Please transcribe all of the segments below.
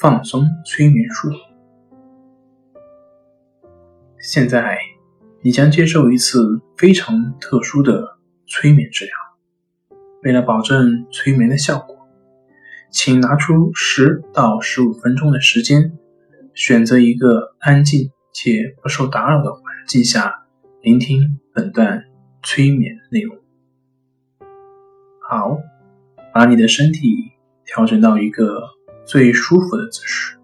放松催眠术。现在，你将接受一次非常特殊的催眠治疗。为了保证催眠的效果，请拿出十到十五分钟的时间，选择一个安静且不受打扰的环境下，聆听本段催眠内容。好，把你的身体。调整到一个最舒服的姿势。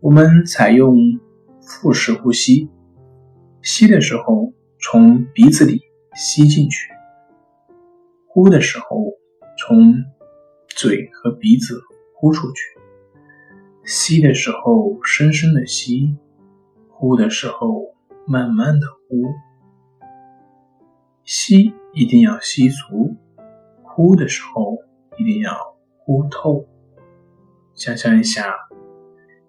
我们采用腹式呼吸，吸的时候从鼻子里吸进去，呼的时候从嘴和鼻子呼出去。吸的时候深深的吸，呼的时候慢慢的呼。吸一定要吸足。呼的时候一定要呼透。想象一下，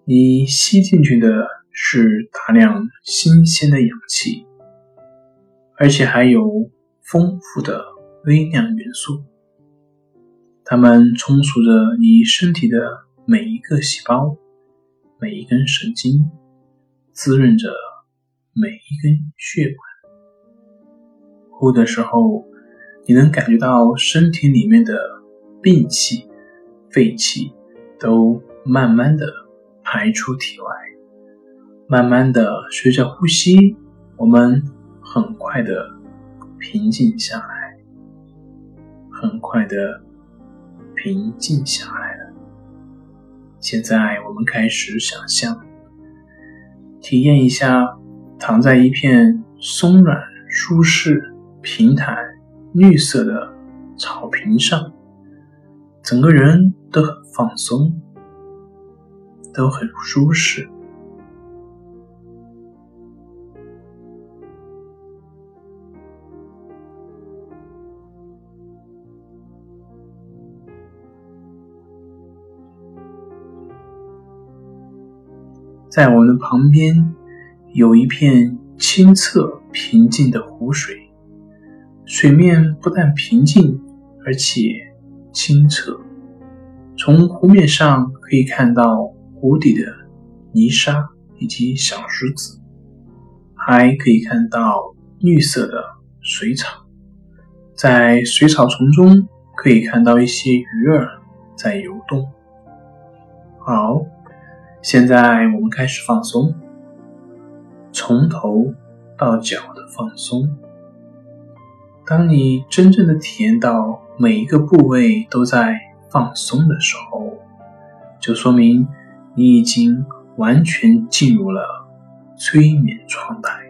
你吸进去的是大量新鲜的氧气，而且还有丰富的微量元素，它们充足着你身体的每一个细胞、每一根神经，滋润着每一根血管。呼的时候。你能感觉到身体里面的病气、废气都慢慢的排出体外，慢慢的随着呼吸，我们很快的平静下来，很快的平静下来了。现在我们开始想象，体验一下躺在一片松软、舒适、平坦。绿色的草坪上，整个人都很放松，都很舒适。在我们的旁边，有一片清澈平静的湖水。水面不但平静，而且清澈。从湖面上可以看到湖底的泥沙以及小石子，还可以看到绿色的水草。在水草丛中，可以看到一些鱼儿在游动。好，现在我们开始放松，从头到脚的放松。当你真正的体验到每一个部位都在放松的时候，就说明你已经完全进入了催眠状态。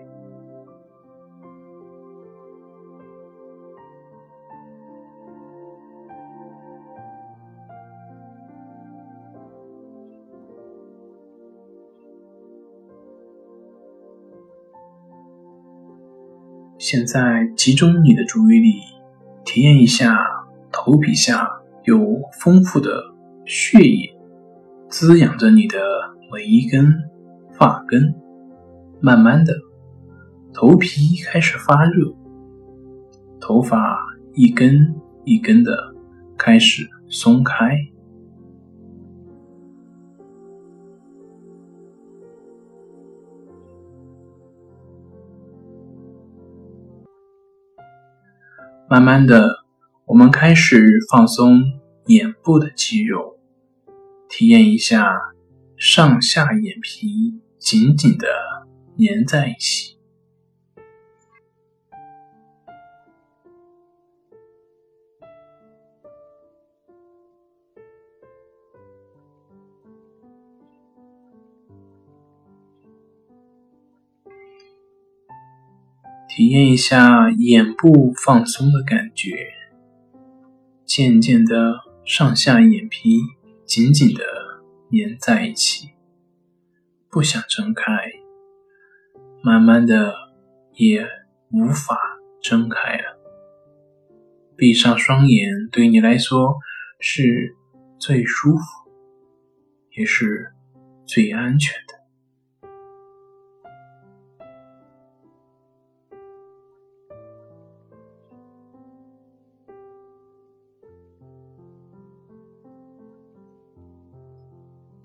现在集中你的注意力，体验一下头皮下有丰富的血液滋养着你的每一根发根。慢慢的，头皮开始发热，头发一根一根的开始松开。慢慢的，我们开始放松眼部的肌肉，体验一下上下眼皮紧紧的粘在一起。体验一下眼部放松的感觉，渐渐的，上下眼皮紧紧的粘在一起，不想睁开，慢慢的也无法睁开了。闭上双眼，对你来说是最舒服，也是最安全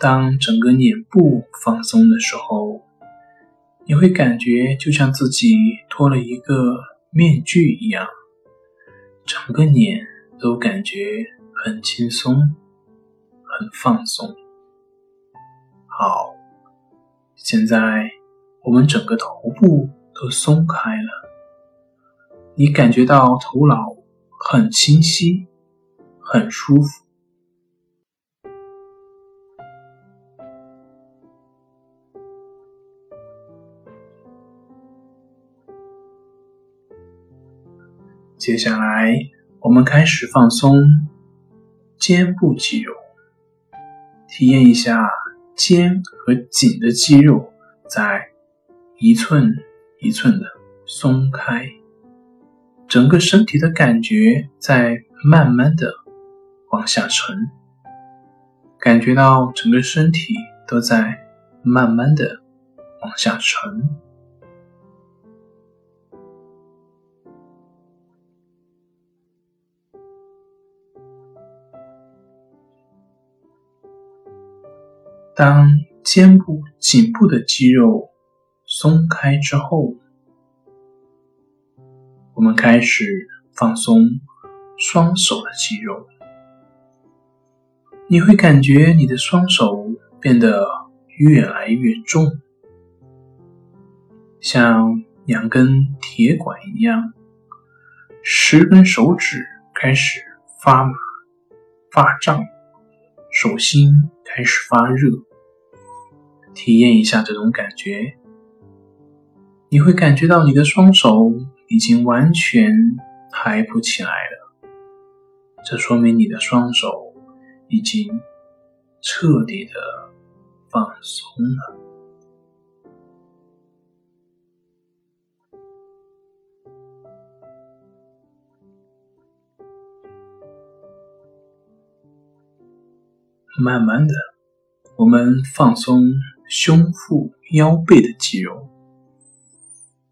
当整个脸部放松的时候，你会感觉就像自己脱了一个面具一样。整个脸都感觉很轻松，很放松。好，现在我们整个头部都松开了，你感觉到头脑很清晰，很舒服。接下来，我们开始放松肩部肌肉，体验一下肩和颈的肌肉在一寸一寸的松开，整个身体的感觉在慢慢的往下沉，感觉到整个身体都在慢慢的往下沉。当肩部、颈部的肌肉松开之后，我们开始放松双手的肌肉。你会感觉你的双手变得越来越重，像两根铁管一样，十根手指开始发麻、发胀。手心开始发热，体验一下这种感觉，你会感觉到你的双手已经完全抬不起来了，这说明你的双手已经彻底的放松了。慢慢的，我们放松胸腹、腰背的肌肉，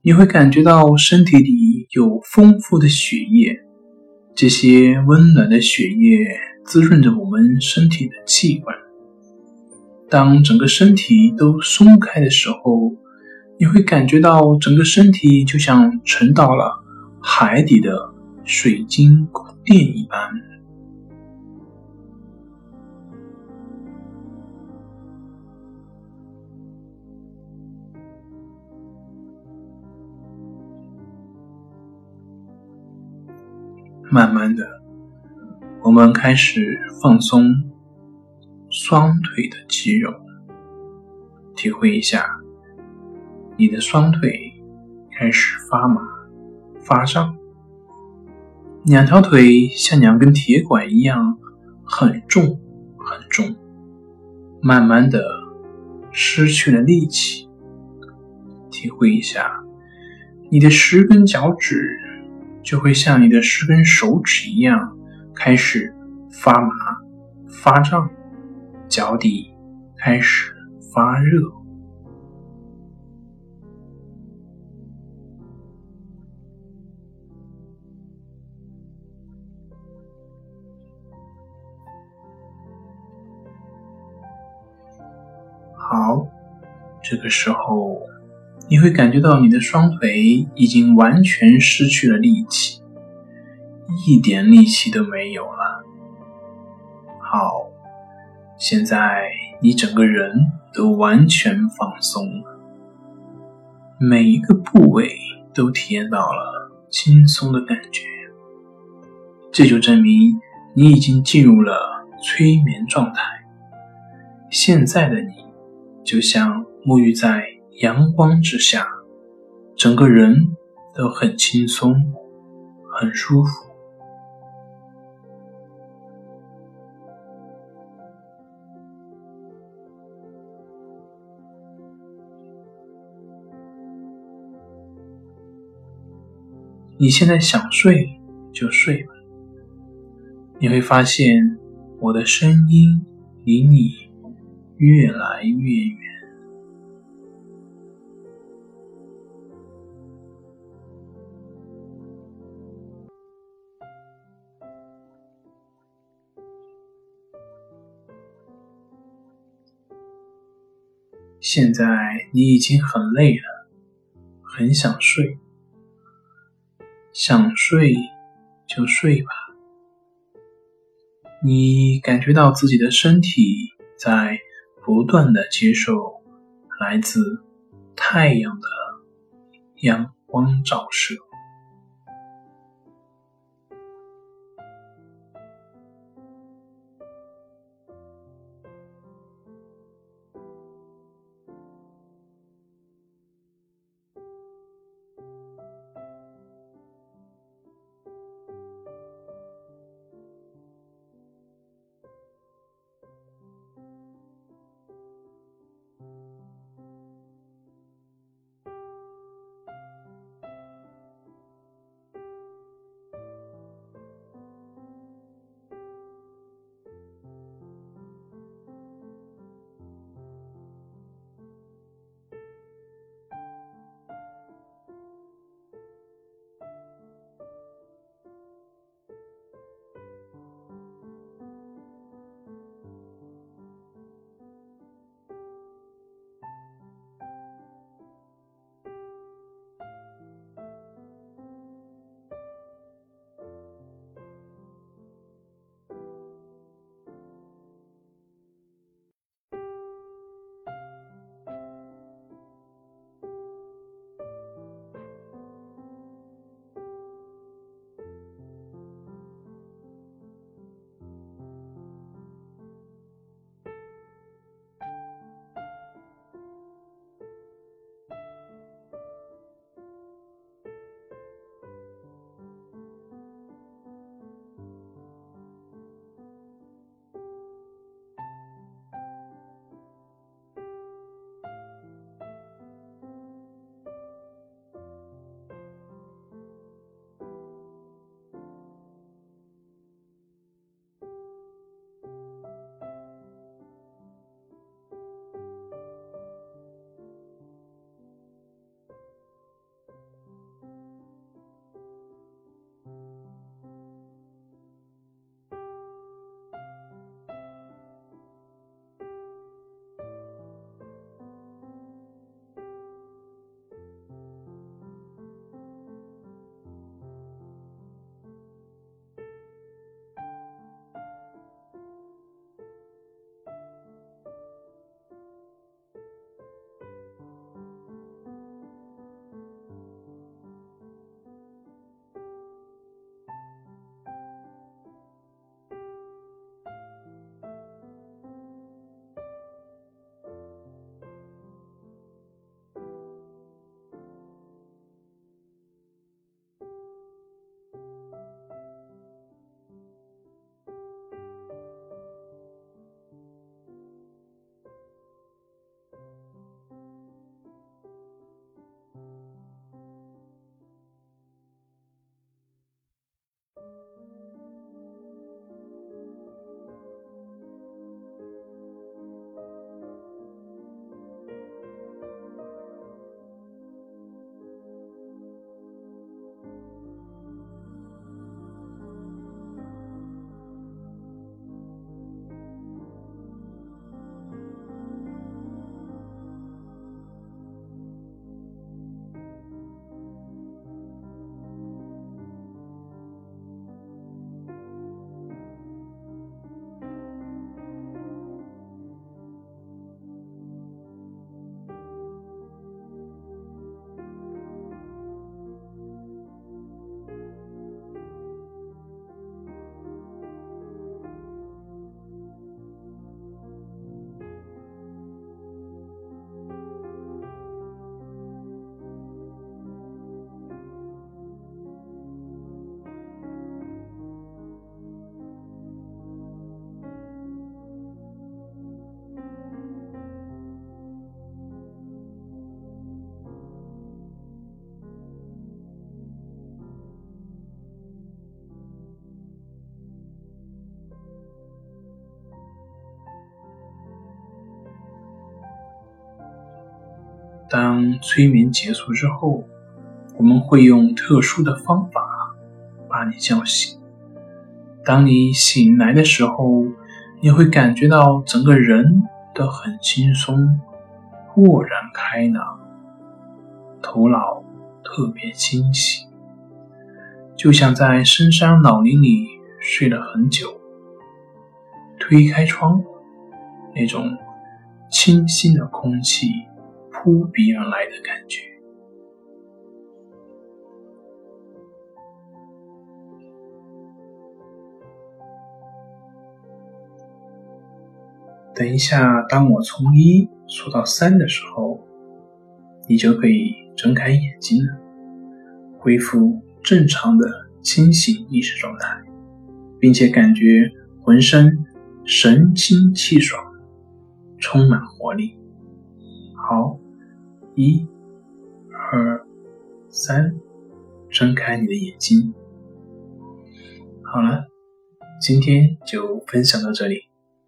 你会感觉到身体里有丰富的血液，这些温暖的血液滋润着我们身体的器官。当整个身体都松开的时候，你会感觉到整个身体就像沉到了海底的水晶宫殿一般。慢慢的，我们开始放松双腿的肌肉，体会一下你的双腿开始发麻、发胀，两条腿像两根铁管一样很重很重，慢慢的失去了力气。体会一下你的十根脚趾。就会像你的十根手指一样开始发麻、发胀，脚底开始发热。好，这个时候。你会感觉到你的双腿已经完全失去了力气，一点力气都没有了。好，现在你整个人都完全放松了，每一个部位都体验到了轻松的感觉。这就证明你已经进入了催眠状态。现在的你就像沐浴在。阳光之下整个人都很轻松很舒服。你现在想睡就睡吧。你会发现我的声音离你越来越远。现在你已经很累了，很想睡，想睡就睡吧。你感觉到自己的身体在不断的接受来自太阳的阳光照射。当催眠结束之后，我们会用特殊的方法把你叫醒。当你醒来的时候，你会感觉到整个人都很轻松，豁然开朗，头脑特别清醒，就像在深山老林里睡了很久。推开窗，那种清新的空气扑鼻而来的感觉。等一下，当我从一数到三的时候，你就可以睁开眼睛了，恢复正常的清醒意识状态，并且感觉浑身神清气爽，充满活力。好，一、二、三，睁开你的眼睛。好了，今天就分享到这里。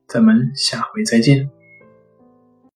咱们下回再见。